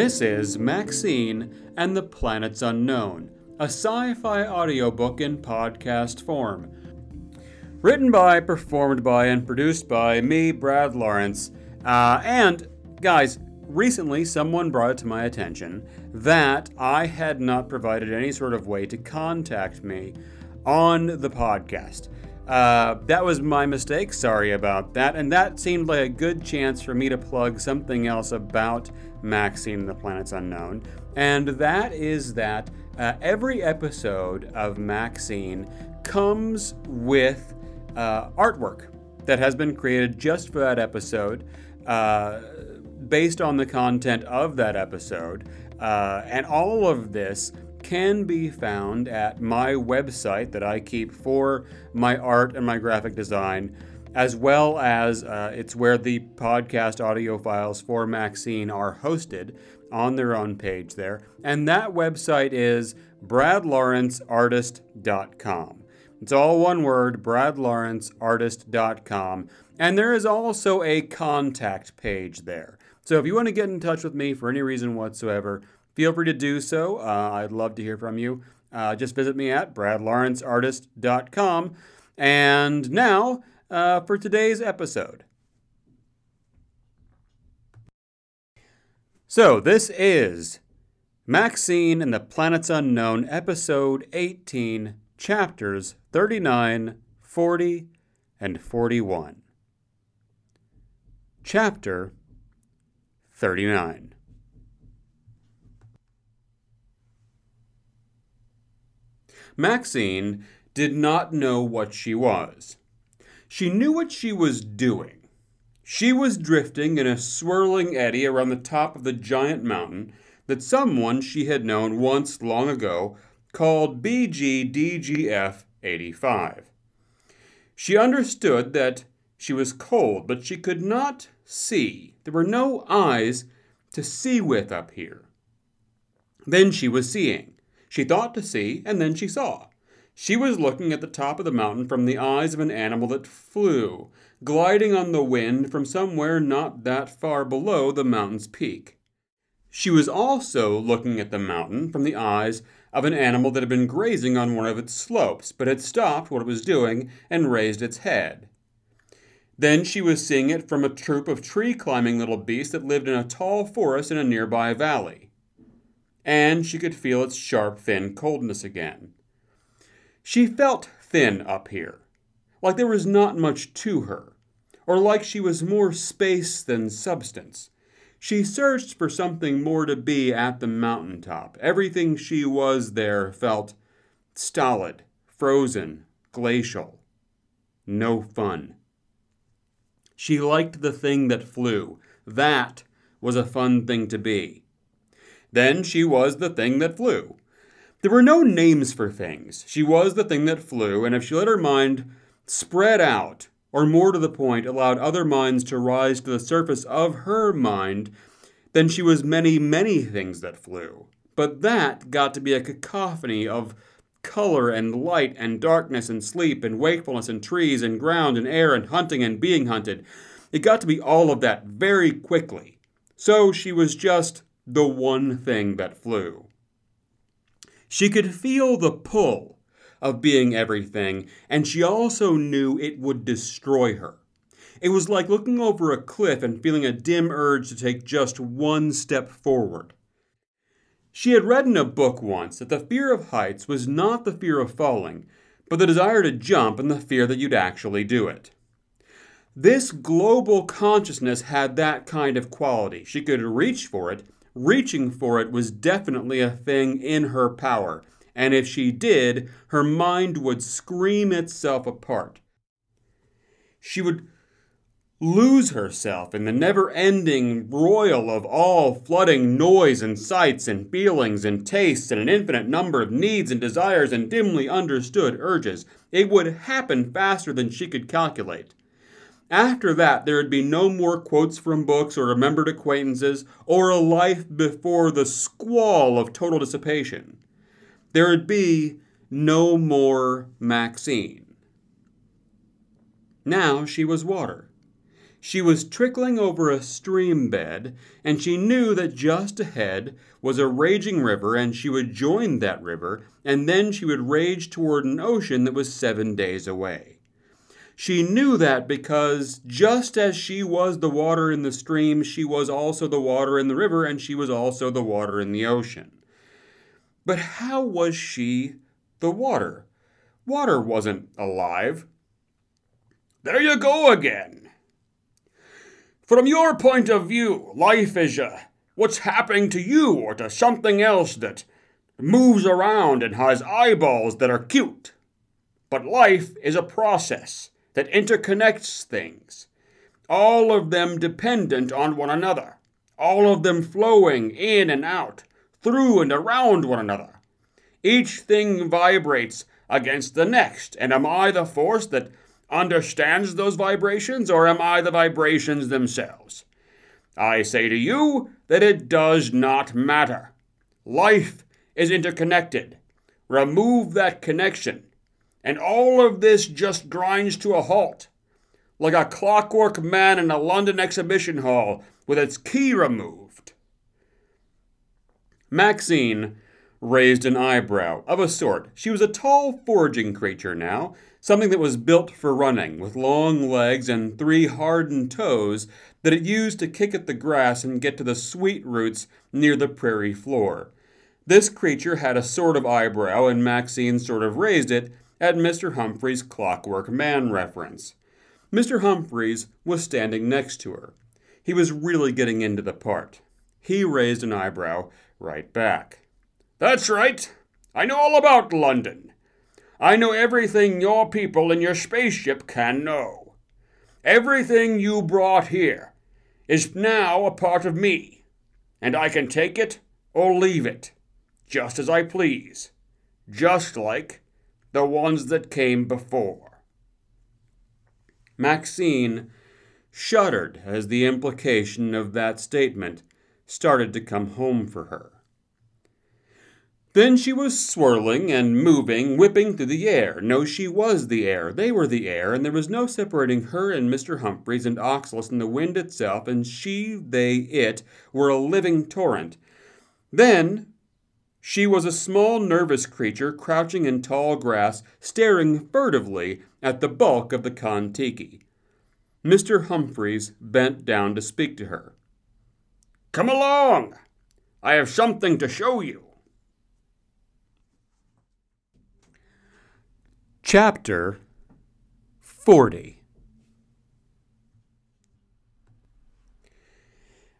This is Maxine and the Planets Unknown, a sci fi audiobook in podcast form. Written by, performed by, and produced by me, Brad Lawrence. Uh, and, guys, recently someone brought it to my attention that I had not provided any sort of way to contact me on the podcast. Uh, that was my mistake. Sorry about that. And that seemed like a good chance for me to plug something else about Maxine the Planets Unknown. And that is that uh, every episode of Maxine comes with uh, artwork that has been created just for that episode, uh, based on the content of that episode. Uh, and all of this can be found at my website that I keep for my art and my graphic design, as well as uh, it's where the podcast audio files for Maxine are hosted on their own page there. And that website is bradlawrenceartist.com. It's all one word, bradlawrenceartist.com. And there is also a contact page there. So if you want to get in touch with me for any reason whatsoever, feel free to do so. Uh, I'd love to hear from you. Uh, just visit me at bradlawrenceartist.com. And now uh, for today's episode. So, this is Maxine and the Planets Unknown, Episode 18, Chapters 39, 40, and 41. Chapter 39. Maxine did not know what she was. She knew what she was doing. She was drifting in a swirling eddy around the top of the giant mountain that someone she had known once long ago called BGDGF 85. She understood that she was cold, but she could not see. There were no eyes to see with up here. Then she was seeing. She thought to see, and then she saw. She was looking at the top of the mountain from the eyes of an animal that flew, gliding on the wind from somewhere not that far below the mountain's peak. She was also looking at the mountain from the eyes of an animal that had been grazing on one of its slopes, but had stopped what it was doing and raised its head. Then she was seeing it from a troop of tree climbing little beasts that lived in a tall forest in a nearby valley and she could feel its sharp, thin coldness again. She felt thin up here, like there was not much to her, or like she was more space than substance. She searched for something more to be at the mountain top. Everything she was there felt stolid, frozen, glacial. No fun. She liked the thing that flew. That was a fun thing to be. Then she was the thing that flew. There were no names for things. She was the thing that flew, and if she let her mind spread out, or more to the point, allowed other minds to rise to the surface of her mind, then she was many, many things that flew. But that got to be a cacophony of color and light and darkness and sleep and wakefulness and trees and ground and air and hunting and being hunted. It got to be all of that very quickly. So she was just the one thing that flew. She could feel the pull of being everything, and she also knew it would destroy her. It was like looking over a cliff and feeling a dim urge to take just one step forward. She had read in a book once that the fear of heights was not the fear of falling, but the desire to jump and the fear that you'd actually do it. This global consciousness had that kind of quality. She could reach for it reaching for it was definitely a thing in her power, and if she did, her mind would scream itself apart. She would lose herself in the never ending roil of all flooding noise and sights and feelings and tastes and an infinite number of needs and desires and dimly understood urges. It would happen faster than she could calculate. After that, there would be no more quotes from books or remembered acquaintances or a life before the squall of total dissipation. There would be no more Maxine. Now she was water. She was trickling over a stream bed, and she knew that just ahead was a raging river, and she would join that river, and then she would rage toward an ocean that was seven days away. She knew that because just as she was the water in the stream, she was also the water in the river, and she was also the water in the ocean. But how was she the water? Water wasn't alive. There you go again. From your point of view, life is uh, what's happening to you or to something else that moves around and has eyeballs that are cute. But life is a process that interconnects things, all of them dependent on one another, all of them flowing in and out, through and around one another. Each thing vibrates against the next, and am I the force that understands those vibrations, or am I the vibrations themselves? I say to you that it does not matter. Life is interconnected. Remove that connection, and all of this just grinds to a halt, like a clockwork man in a London exhibition hall with its key removed. Maxine raised an eyebrow, of a sort. She was a tall, foraging creature now, something that was built for running, with long legs and three hardened toes that it used to kick at the grass and get to the sweet roots near the prairie floor. This creature had a sort of eyebrow, and Maxine sort of raised it at Mr. Humphrey's clockwork man reference. Mr. Humphreys was standing next to her. He was really getting into the part. He raised an eyebrow right back. That's right. I know all about London. I know everything your people in your spaceship can know. Everything you brought here is now a part of me, and I can take it or leave it, just as I please, just like the ones that came before. Maxine shuddered as the implication of that statement started to come home for her. Then she was swirling and moving, whipping through the air. No, she was the air. They were the air, and there was no separating her and Mr. Humphreys and Oxalis and the wind itself, and she, they, it were a living torrent. Then she was a small, nervous creature crouching in tall grass, staring furtively at the bulk of the Kon-Tiki. Mr. Humphreys bent down to speak to her. Come along! I have something to show you. Chapter 40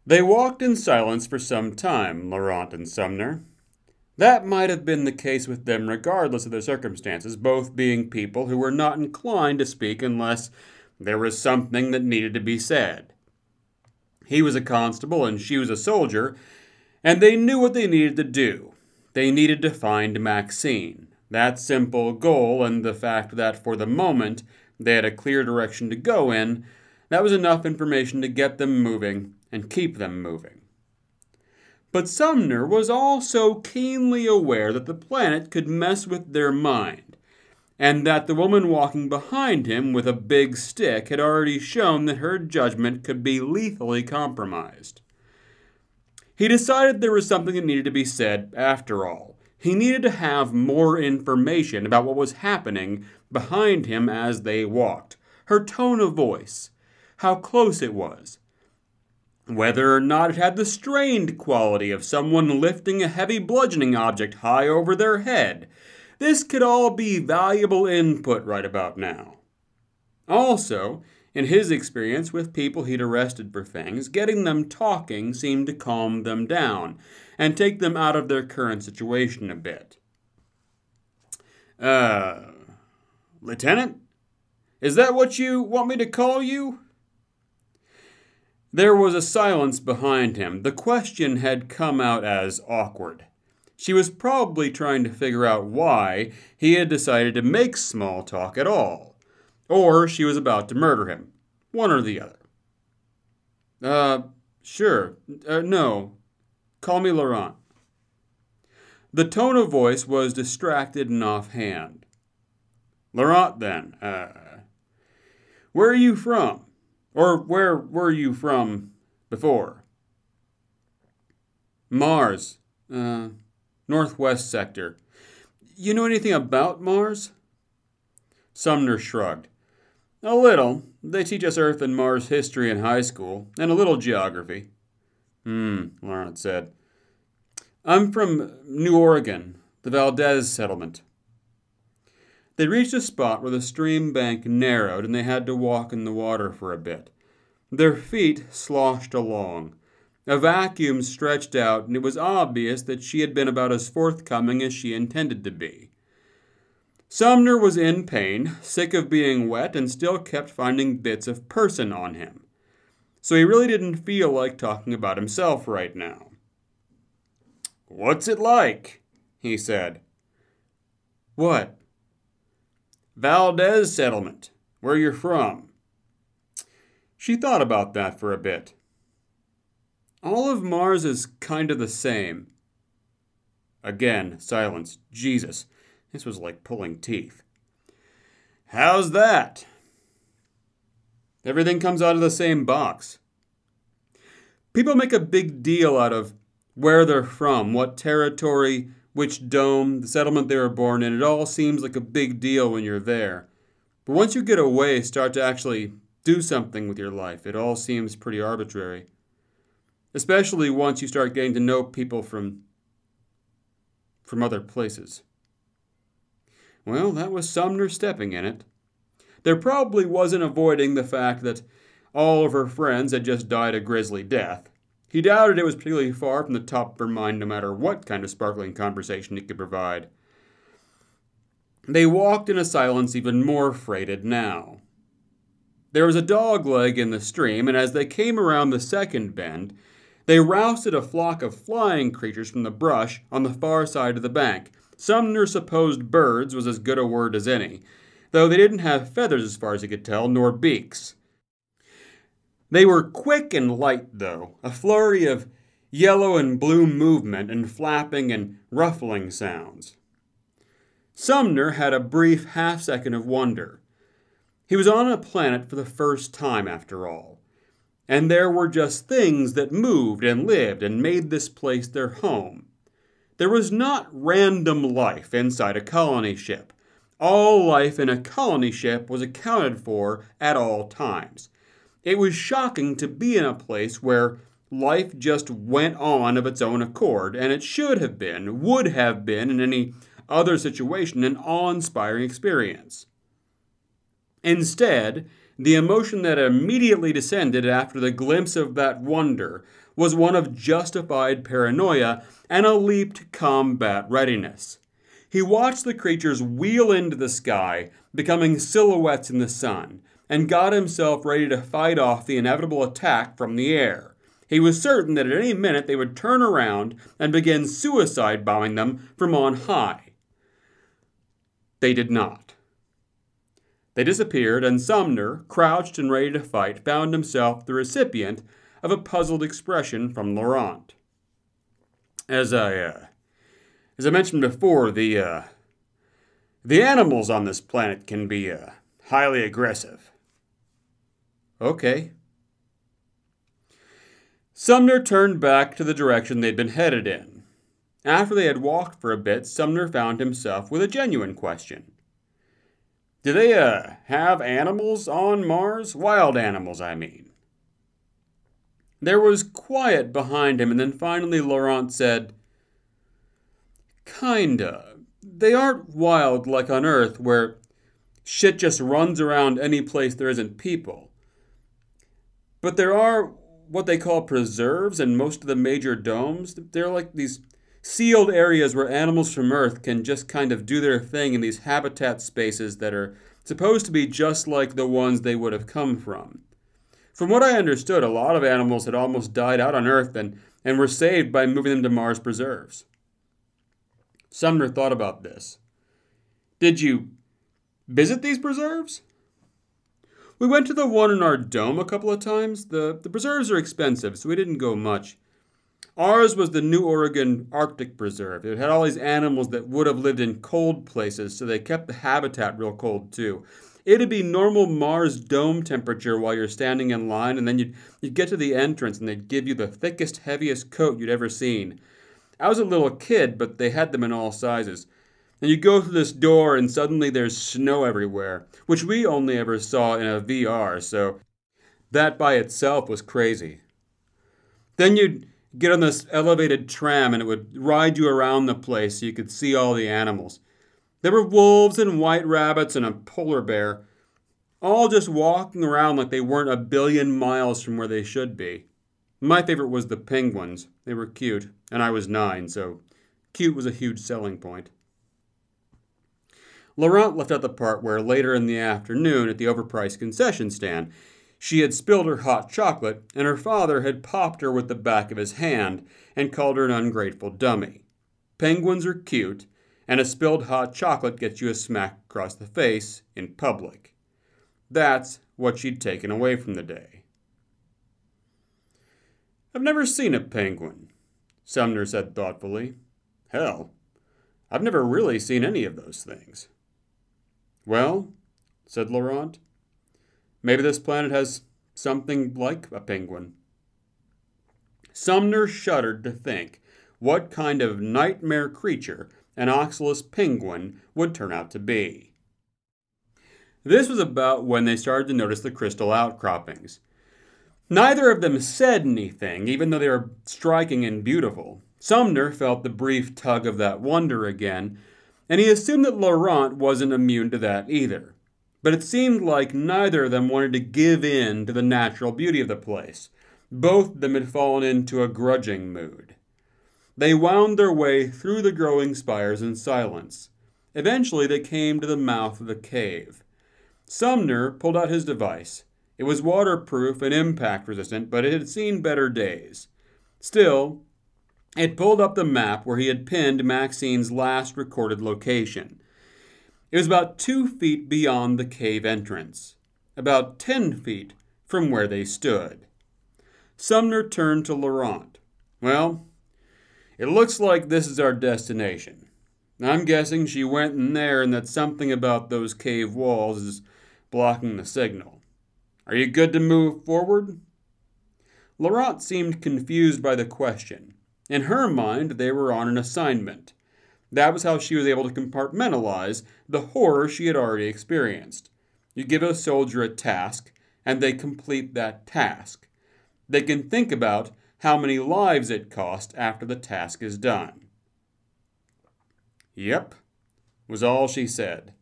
They walked in silence for some time, Laurent and Sumner. That might have been the case with them regardless of their circumstances, both being people who were not inclined to speak unless there was something that needed to be said. He was a constable and she was a soldier, and they knew what they needed to do. They needed to find Maxine. That simple goal and the fact that for the moment they had a clear direction to go in, that was enough information to get them moving and keep them moving. But Sumner was also keenly aware that the planet could mess with their mind, and that the woman walking behind him with a big stick had already shown that her judgment could be lethally compromised. He decided there was something that needed to be said after all, he needed to have more information about what was happening behind him as they walked. Her tone of voice, how close it was, whether or not it had the strained quality of someone lifting a heavy bludgeoning object high over their head. This could all be valuable input right about now. Also, in his experience with people he'd arrested for things, getting them talking seemed to calm them down and take them out of their current situation a bit. Uh, Lieutenant? Is that what you want me to call you? There was a silence behind him. The question had come out as awkward. She was probably trying to figure out why he had decided to make small talk at all. Or she was about to murder him. One or the other. Uh, sure. Uh, no, Call me Laurent. The tone of voice was distracted and offhand. Laurent, then. Uh, where are you from? Or where were you from before? Mars, uh, Northwest Sector. You know anything about Mars? Sumner shrugged. A little. They teach us Earth and Mars history in high school, and a little geography. Hmm, Laurent said. I'm from New Oregon, the Valdez settlement. They reached a spot where the stream bank narrowed and they had to walk in the water for a bit. Their feet sloshed along. A vacuum stretched out, and it was obvious that she had been about as forthcoming as she intended to be. Sumner was in pain, sick of being wet, and still kept finding bits of person on him. So he really didn't feel like talking about himself right now. What's it like? he said. What? Valdez settlement, where you're from. She thought about that for a bit. All of Mars is kind of the same. Again, silence. Jesus, this was like pulling teeth. How's that? Everything comes out of the same box. People make a big deal out of where they're from, what territory, which dome, the settlement they were born in. It all seems like a big deal when you're there. But once you get away, start to actually do something with your life, it all seems pretty arbitrary. Especially once you start getting to know people from from other places. Well, that was Sumner stepping in it. There probably wasn't avoiding the fact that all of her friends had just died a grisly death. He doubted it was particularly far from the top of her mind, no matter what kind of sparkling conversation it could provide. They walked in a silence even more freighted now. There was a dog leg in the stream, and as they came around the second bend, they rousted a flock of flying creatures from the brush on the far side of the bank. Sumner supposed birds was as good a word as any, though they didn't have feathers as far as he could tell, nor beaks. They were quick and light, though, a flurry of yellow and blue movement and flapping and ruffling sounds. Sumner had a brief half second of wonder. He was on a planet for the first time, after all, and there were just things that moved and lived and made this place their home. There was not random life inside a colony ship. All life in a colony ship was accounted for at all times. It was shocking to be in a place where life just went on of its own accord, and it should have been, would have been, in any other situation, an awe inspiring experience. Instead, the emotion that immediately descended after the glimpse of that wonder was one of justified paranoia and a leaped combat readiness. He watched the creatures wheel into the sky, becoming silhouettes in the sun, and got himself ready to fight off the inevitable attack from the air. He was certain that at any minute they would turn around and begin suicide bombing them from on high. They did not. They disappeared, and Sumner, crouched and ready to fight, found himself the recipient of a puzzled expression from Laurent. As I, uh, as I mentioned before, the, uh, the animals on this planet can be, uh, highly aggressive. Okay. Sumner turned back to the direction they'd been headed in. After they had walked for a bit, Sumner found himself with a genuine question. Do they, uh, have animals on Mars? Wild animals, I mean. There was quiet behind him, and then finally Laurent said, Kinda. They aren't wild like on Earth, where shit just runs around any place there isn't people. But there are what they call preserves in most of the major domes. They're like these sealed areas where animals from Earth can just kind of do their thing in these habitat spaces that are supposed to be just like the ones they would have come from. From what I understood, a lot of animals had almost died out on Earth and, and were saved by moving them to Mars preserves. Sumner thought about this. Did you visit these preserves? We went to the one in our dome a couple of times. The, the preserves are expensive, so we didn't go much. Ours was the New Oregon Arctic Preserve. It had all these animals that would have lived in cold places, so they kept the habitat real cold too. It'd be normal Mars dome temperature while you're standing in line, and then you'd, you'd get to the entrance and they'd give you the thickest, heaviest coat you'd ever seen. I was a little kid, but they had them in all sizes. And you go through this door, and suddenly there's snow everywhere, which we only ever saw in a VR, so that by itself was crazy. Then you'd get on this elevated tram, and it would ride you around the place so you could see all the animals. There were wolves and white rabbits and a polar bear, all just walking around like they weren't a billion miles from where they should be. My favorite was the penguins. They were cute, and I was nine, so cute was a huge selling point. Laurent left out the part where later in the afternoon at the overpriced concession stand, she had spilled her hot chocolate, and her father had popped her with the back of his hand and called her an ungrateful dummy. Penguins are cute, and a spilled hot chocolate gets you a smack across the face in public. That's what she'd taken away from the day. I've never seen a penguin, Sumner said thoughtfully. Hell, I've never really seen any of those things. Well, said Laurent, maybe this planet has something like a penguin. Sumner shuddered to think what kind of nightmare creature an Oxalis penguin would turn out to be. This was about when they started to notice the crystal outcroppings. Neither of them said anything, even though they were striking and beautiful. Sumner felt the brief tug of that wonder again, and he assumed that Laurent wasn't immune to that either. But it seemed like neither of them wanted to give in to the natural beauty of the place. Both of them had fallen into a grudging mood. They wound their way through the growing spires in silence. Eventually, they came to the mouth of the cave. Sumner pulled out his device. It was waterproof and impact resistant, but it had seen better days. Still, it pulled up the map where he had pinned Maxine's last recorded location. It was about two feet beyond the cave entrance, about ten feet from where they stood. Sumner turned to Laurent. Well, it looks like this is our destination. I'm guessing she went in there and that something about those cave walls is blocking the signal. Are you good to move forward? Laurent seemed confused by the question. In her mind, they were on an assignment. That was how she was able to compartmentalize the horror she had already experienced. You give a soldier a task, and they complete that task. They can think about how many lives it cost after the task is done. Yep, was all she said.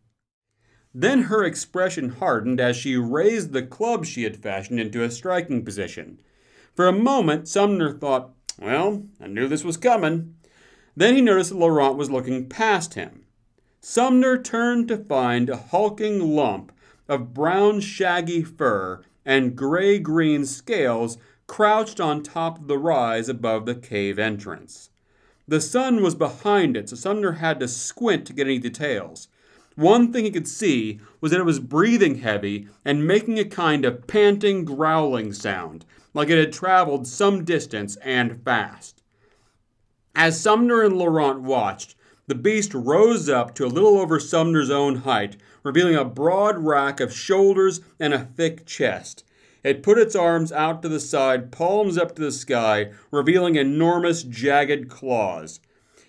Then her expression hardened as she raised the club she had fashioned into a striking position. For a moment, Sumner thought, well, I knew this was coming. Then he noticed that Laurent was looking past him. Sumner turned to find a hulking lump of brown, shaggy fur and gray green scales crouched on top of the rise above the cave entrance. The sun was behind it, so Sumner had to squint to get any details. One thing he could see was that it was breathing heavy and making a kind of panting, growling sound, like it had traveled some distance and fast. As Sumner and Laurent watched, the beast rose up to a little over Sumner's own height, revealing a broad rack of shoulders and a thick chest. It put its arms out to the side, palms up to the sky, revealing enormous, jagged claws.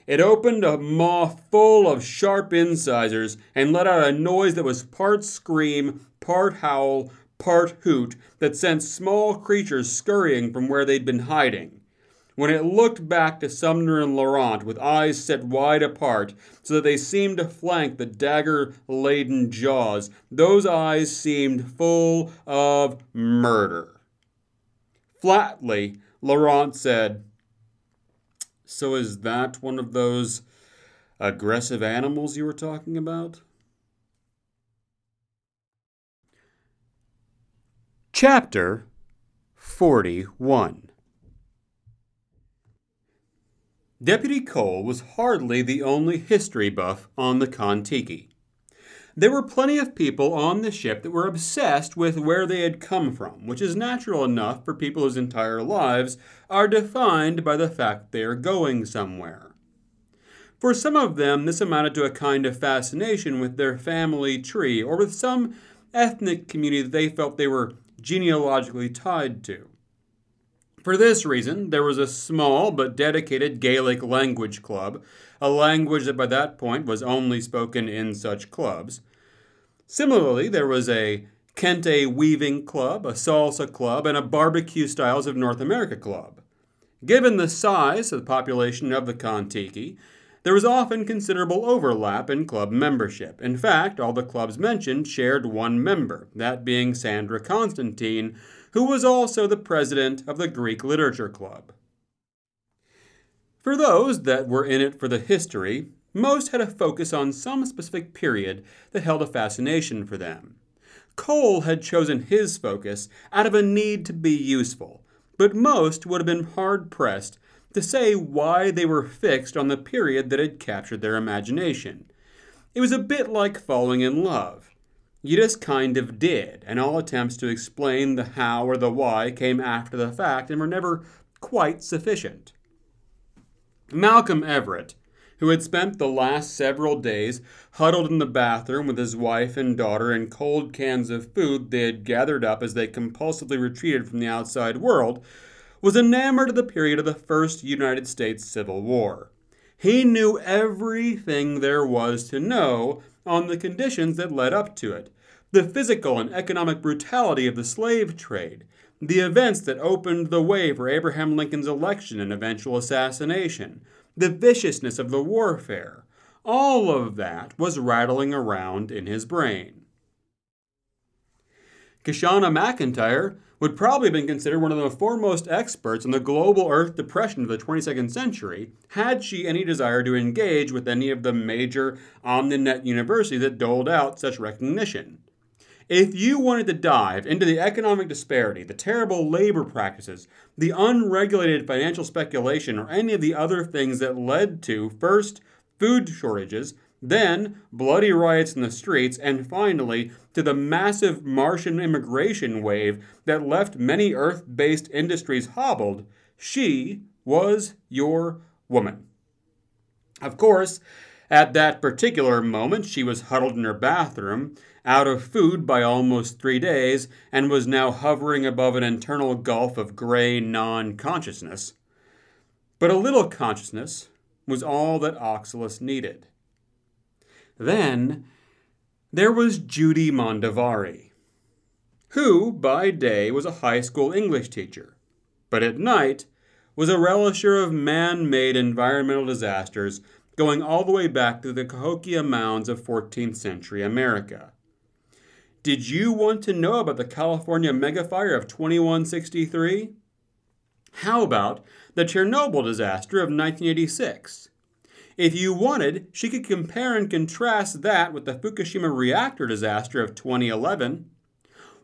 It opened a maw full of sharp incisors and let out a noise that was part scream, part howl, part hoot that sent small creatures scurrying from where they'd been hiding. When it looked back to Sumner and Laurent with eyes set wide apart so that they seemed to flank the dagger laden jaws, those eyes seemed full of murder. Flatly, Laurent said, so is that one of those aggressive animals you were talking about? Chapter 41 Deputy Cole was hardly the only history buff on the Kon-Tiki. There were plenty of people on the ship that were obsessed with where they had come from, which is natural enough for people whose entire lives are defined by the fact they are going somewhere. For some of them, this amounted to a kind of fascination with their family tree or with some ethnic community that they felt they were genealogically tied to. For this reason, there was a small but dedicated Gaelic language club, a language that by that point was only spoken in such clubs. Similarly, there was a Kente weaving club, a salsa club, and a barbecue styles of North America club. Given the size of the population of the Kon-Tiki, there was often considerable overlap in club membership. In fact, all the clubs mentioned shared one member, that being Sandra Constantine, who was also the president of the Greek Literature Club. For those that were in it for the history, most had a focus on some specific period that held a fascination for them. Cole had chosen his focus out of a need to be useful, but most would have been hard pressed to say why they were fixed on the period that had captured their imagination. It was a bit like falling in love. You just kind of did, and all attempts to explain the how or the why came after the fact and were never quite sufficient. Malcolm Everett, who had spent the last several days huddled in the bathroom with his wife and daughter and cold cans of food they had gathered up as they compulsively retreated from the outside world, was enamored of the period of the first United States Civil War. He knew everything there was to know on the conditions that led up to it the physical and economic brutality of the slave trade, the events that opened the way for Abraham Lincoln's election and eventual assassination, the viciousness of the warfare. All of that was rattling around in his brain. Kishana McIntyre would probably have been considered one of the foremost experts on the global Earth depression of the 22nd century, had she any desire to engage with any of the major OmniNet universities that doled out such recognition. If you wanted to dive into the economic disparity, the terrible labor practices, the unregulated financial speculation, or any of the other things that led to, first, food shortages, then bloody riots in the streets, and finally to the massive Martian immigration wave that left many Earth based industries hobbled, she was your woman. Of course, at that particular moment, she was huddled in her bathroom, out of food by almost three days, and was now hovering above an internal gulf of gray non consciousness. But a little consciousness was all that Oxalis needed. Then there was Judy Mondavari, who by day was a high school English teacher, but at night was a relisher of man made environmental disasters going all the way back to the Cahokia Mounds of 14th century America. Did you want to know about the California megafire of 2163? How about the Chernobyl disaster of 1986? If you wanted, she could compare and contrast that with the Fukushima reactor disaster of 2011.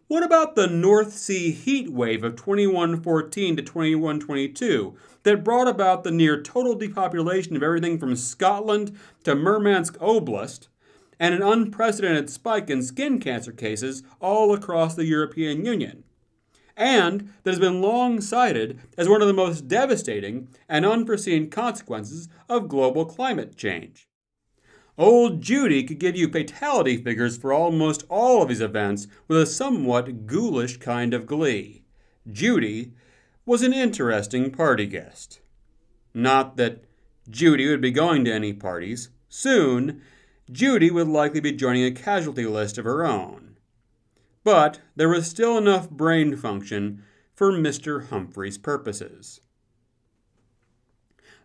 What about the North Sea heat wave of 2114 to 2122 that brought about the near total depopulation of everything from Scotland to Murmansk Oblast and an unprecedented spike in skin cancer cases all across the European Union? And that has been long cited as one of the most devastating and unforeseen consequences of global climate change. Old Judy could give you fatality figures for almost all of these events with a somewhat ghoulish kind of glee. Judy was an interesting party guest. Not that Judy would be going to any parties. Soon, Judy would likely be joining a casualty list of her own but there was still enough brain function for Mr. Humphrey's purposes.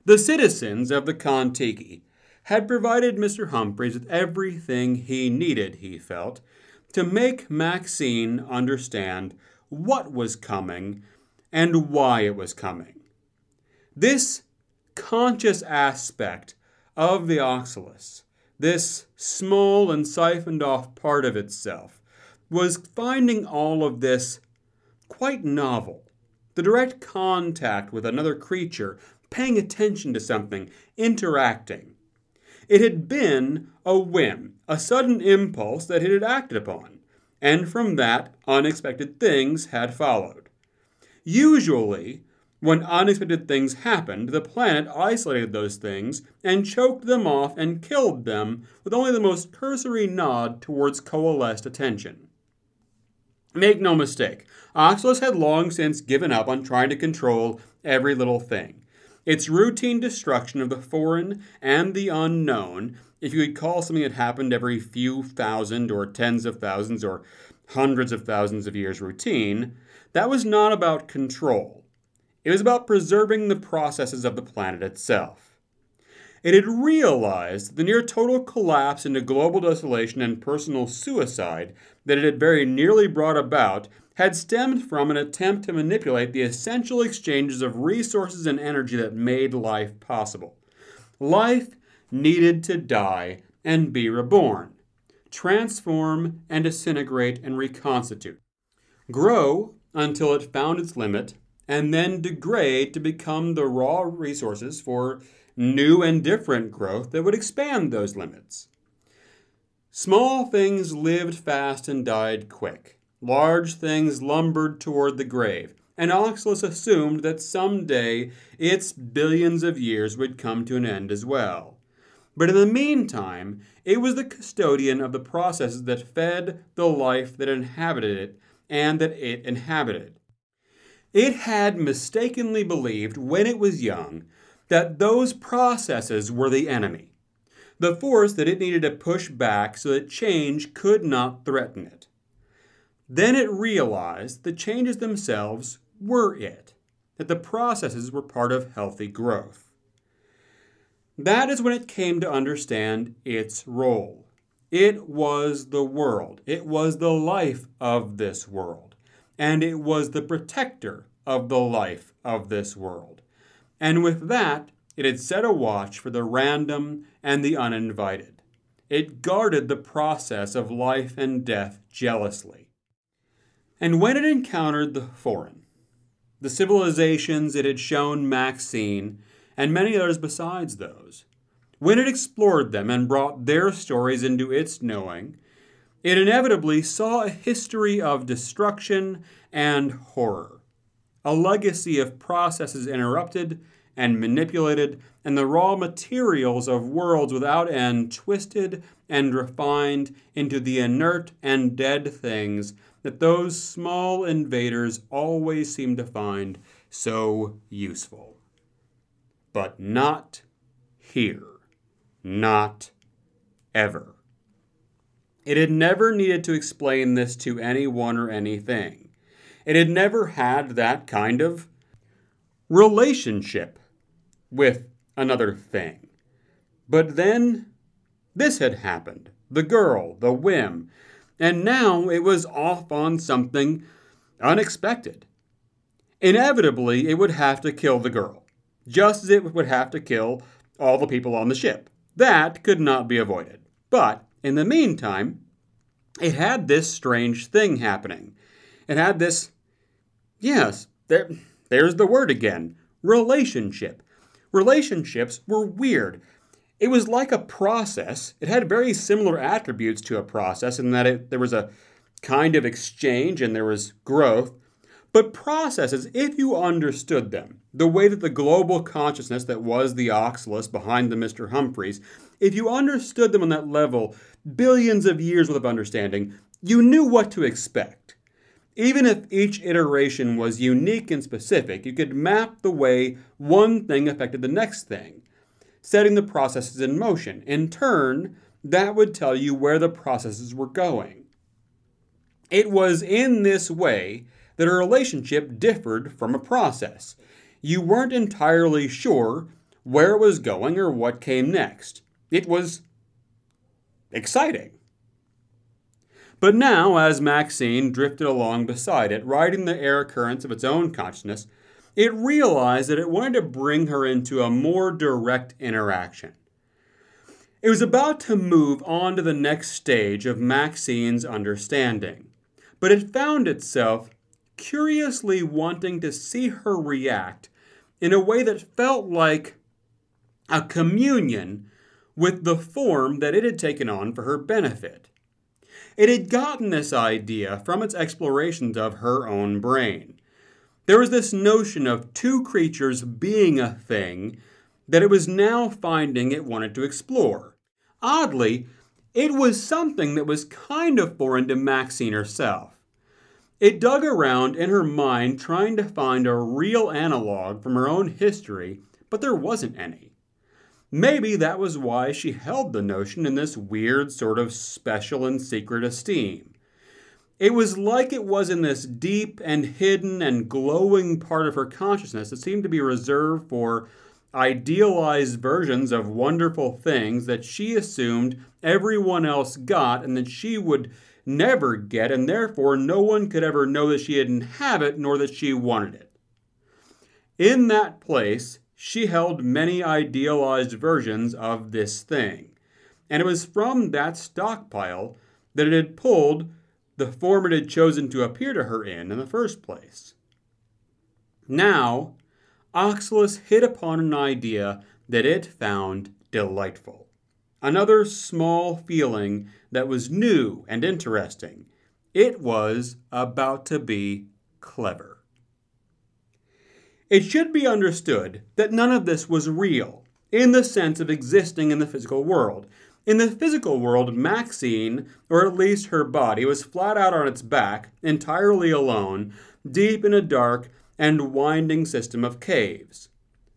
The citizens of the Kon-Tiki had provided Mr. Humphreys with everything he needed, he felt, to make Maxine understand what was coming and why it was coming. This conscious aspect of the Oxalis, this small and siphoned off part of itself, was finding all of this quite novel. The direct contact with another creature, paying attention to something, interacting. It had been a whim, a sudden impulse that it had acted upon, and from that, unexpected things had followed. Usually, when unexpected things happened, the planet isolated those things and choked them off and killed them with only the most cursory nod towards coalesced attention. Make no mistake, Oxalis had long since given up on trying to control every little thing. Its routine destruction of the foreign and the unknown, if you could call something that happened every few thousand or tens of thousands or hundreds of thousands of years routine, that was not about control. It was about preserving the processes of the planet itself. It had realized the near total collapse into global desolation and personal suicide that it had very nearly brought about had stemmed from an attempt to manipulate the essential exchanges of resources and energy that made life possible. Life needed to die and be reborn, transform and disintegrate and reconstitute, grow until it found its limit, and then degrade to become the raw resources for new and different growth that would expand those limits. Small things lived fast and died quick. Large things lumbered toward the grave, and Oxalis assumed that someday its billions of years would come to an end as well. But in the meantime, it was the custodian of the processes that fed the life that inhabited it and that it inhabited. It had mistakenly believed when it was young that those processes were the enemy, the force that it needed to push back so that change could not threaten it. Then it realized the changes themselves were it, that the processes were part of healthy growth. That is when it came to understand its role. It was the world, it was the life of this world, and it was the protector of the life of this world. And with that, it had set a watch for the random and the uninvited. It guarded the process of life and death jealously. And when it encountered the foreign, the civilizations it had shown Maxine, and many others besides those, when it explored them and brought their stories into its knowing, it inevitably saw a history of destruction and horror, a legacy of processes interrupted and manipulated, and the raw materials of worlds without end twisted and refined into the inert and dead things that those small invaders always seem to find so useful. But not here. Not ever. It had never needed to explain this to anyone or anything. It had never had that kind of relationship with another thing. But then this had happened the girl, the whim, and now it was off on something unexpected. Inevitably, it would have to kill the girl, just as it would have to kill all the people on the ship. That could not be avoided. But in the meantime, it had this strange thing happening. It had this, yes, there, there's the word again relationship. Relationships were weird. It was like a process. It had very similar attributes to a process in that it, there was a kind of exchange and there was growth. But processes, if you understood them, the way that the global consciousness that was the Oxalis behind the Mr. Humphreys, if you understood them on that level, billions of years worth of understanding, you knew what to expect. Even if each iteration was unique and specific, you could map the way one thing affected the next thing, setting the processes in motion. In turn, that would tell you where the processes were going. It was in this way that a relationship differed from a process. You weren't entirely sure where it was going or what came next. It was exciting. But now, as Maxine drifted along beside it, riding the air currents of its own consciousness, it realized that it wanted to bring her into a more direct interaction. It was about to move on to the next stage of Maxine's understanding, but it found itself curiously wanting to see her react in a way that felt like a communion with the form that it had taken on for her benefit. It had gotten this idea from its explorations of her own brain. There was this notion of two creatures being a thing that it was now finding it wanted to explore. Oddly, it was something that was kind of foreign to Maxine herself. It dug around in her mind trying to find a real analog from her own history, but there wasn't any. Maybe that was why she held the notion in this weird sort of special and secret esteem. It was like it was in this deep and hidden and glowing part of her consciousness that seemed to be reserved for idealized versions of wonderful things that she assumed everyone else got and that she would never get, and therefore no one could ever know that she didn't have it nor that she wanted it. In that place, she held many idealized versions of this thing, and it was from that stockpile that it had pulled the form it had chosen to appear to her in in the first place. Now, Oxalis hit upon an idea that it found delightful. Another small feeling that was new and interesting. It was about to be clever. It should be understood that none of this was real, in the sense of existing in the physical world. In the physical world, Maxine, or at least her body, was flat out on its back, entirely alone, deep in a dark and winding system of caves.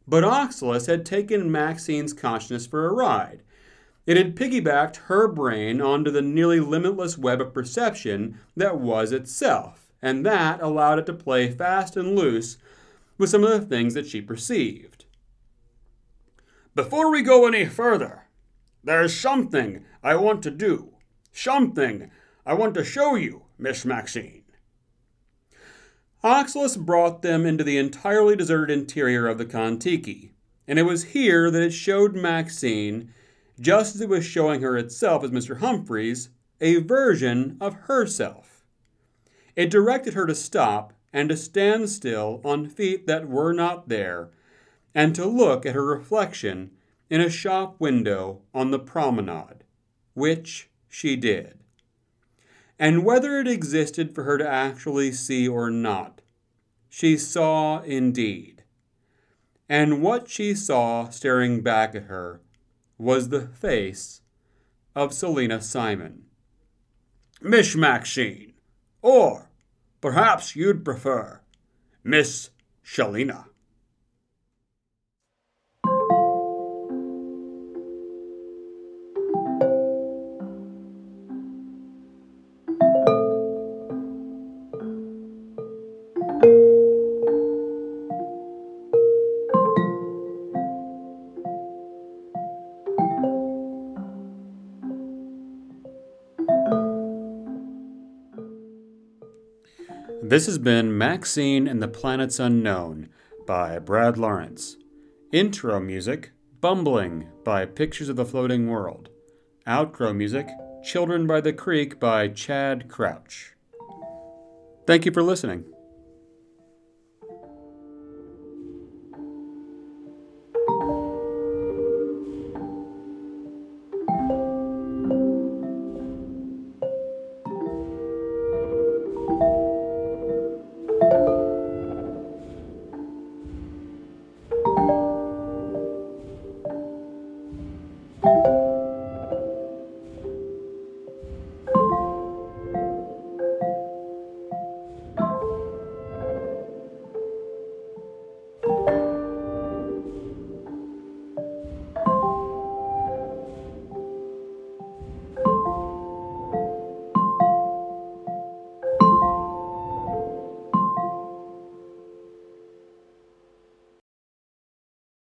But Oxalis had taken Maxine's consciousness for a ride, it had piggybacked her brain onto the nearly limitless web of perception that was itself, and that allowed it to play fast and loose with some of the things that she perceived. Before we go any further, there's something I want to do. Something I want to show you, Miss Maxine. Oxalis brought them into the entirely deserted interior of the Kon-Tiki, and it was here that it showed Maxine just as it was showing her itself as Mr. Humphreys, a version of herself. It directed her to stop and to stand still on feet that were not there, and to look at her reflection in a shop window on the promenade, which she did. And whether it existed for her to actually see or not, she saw indeed. And what she saw staring back at her was the face of Selina Simon. Miss Maxine, or perhaps you'd prefer Miss Shalina. This has been Maxine and the Planets Unknown by Brad Laurent. Intro music Bumbling by Pictures of the Floating World. Outro music Children by the Creek by Chad Crouch. Thank you for listening.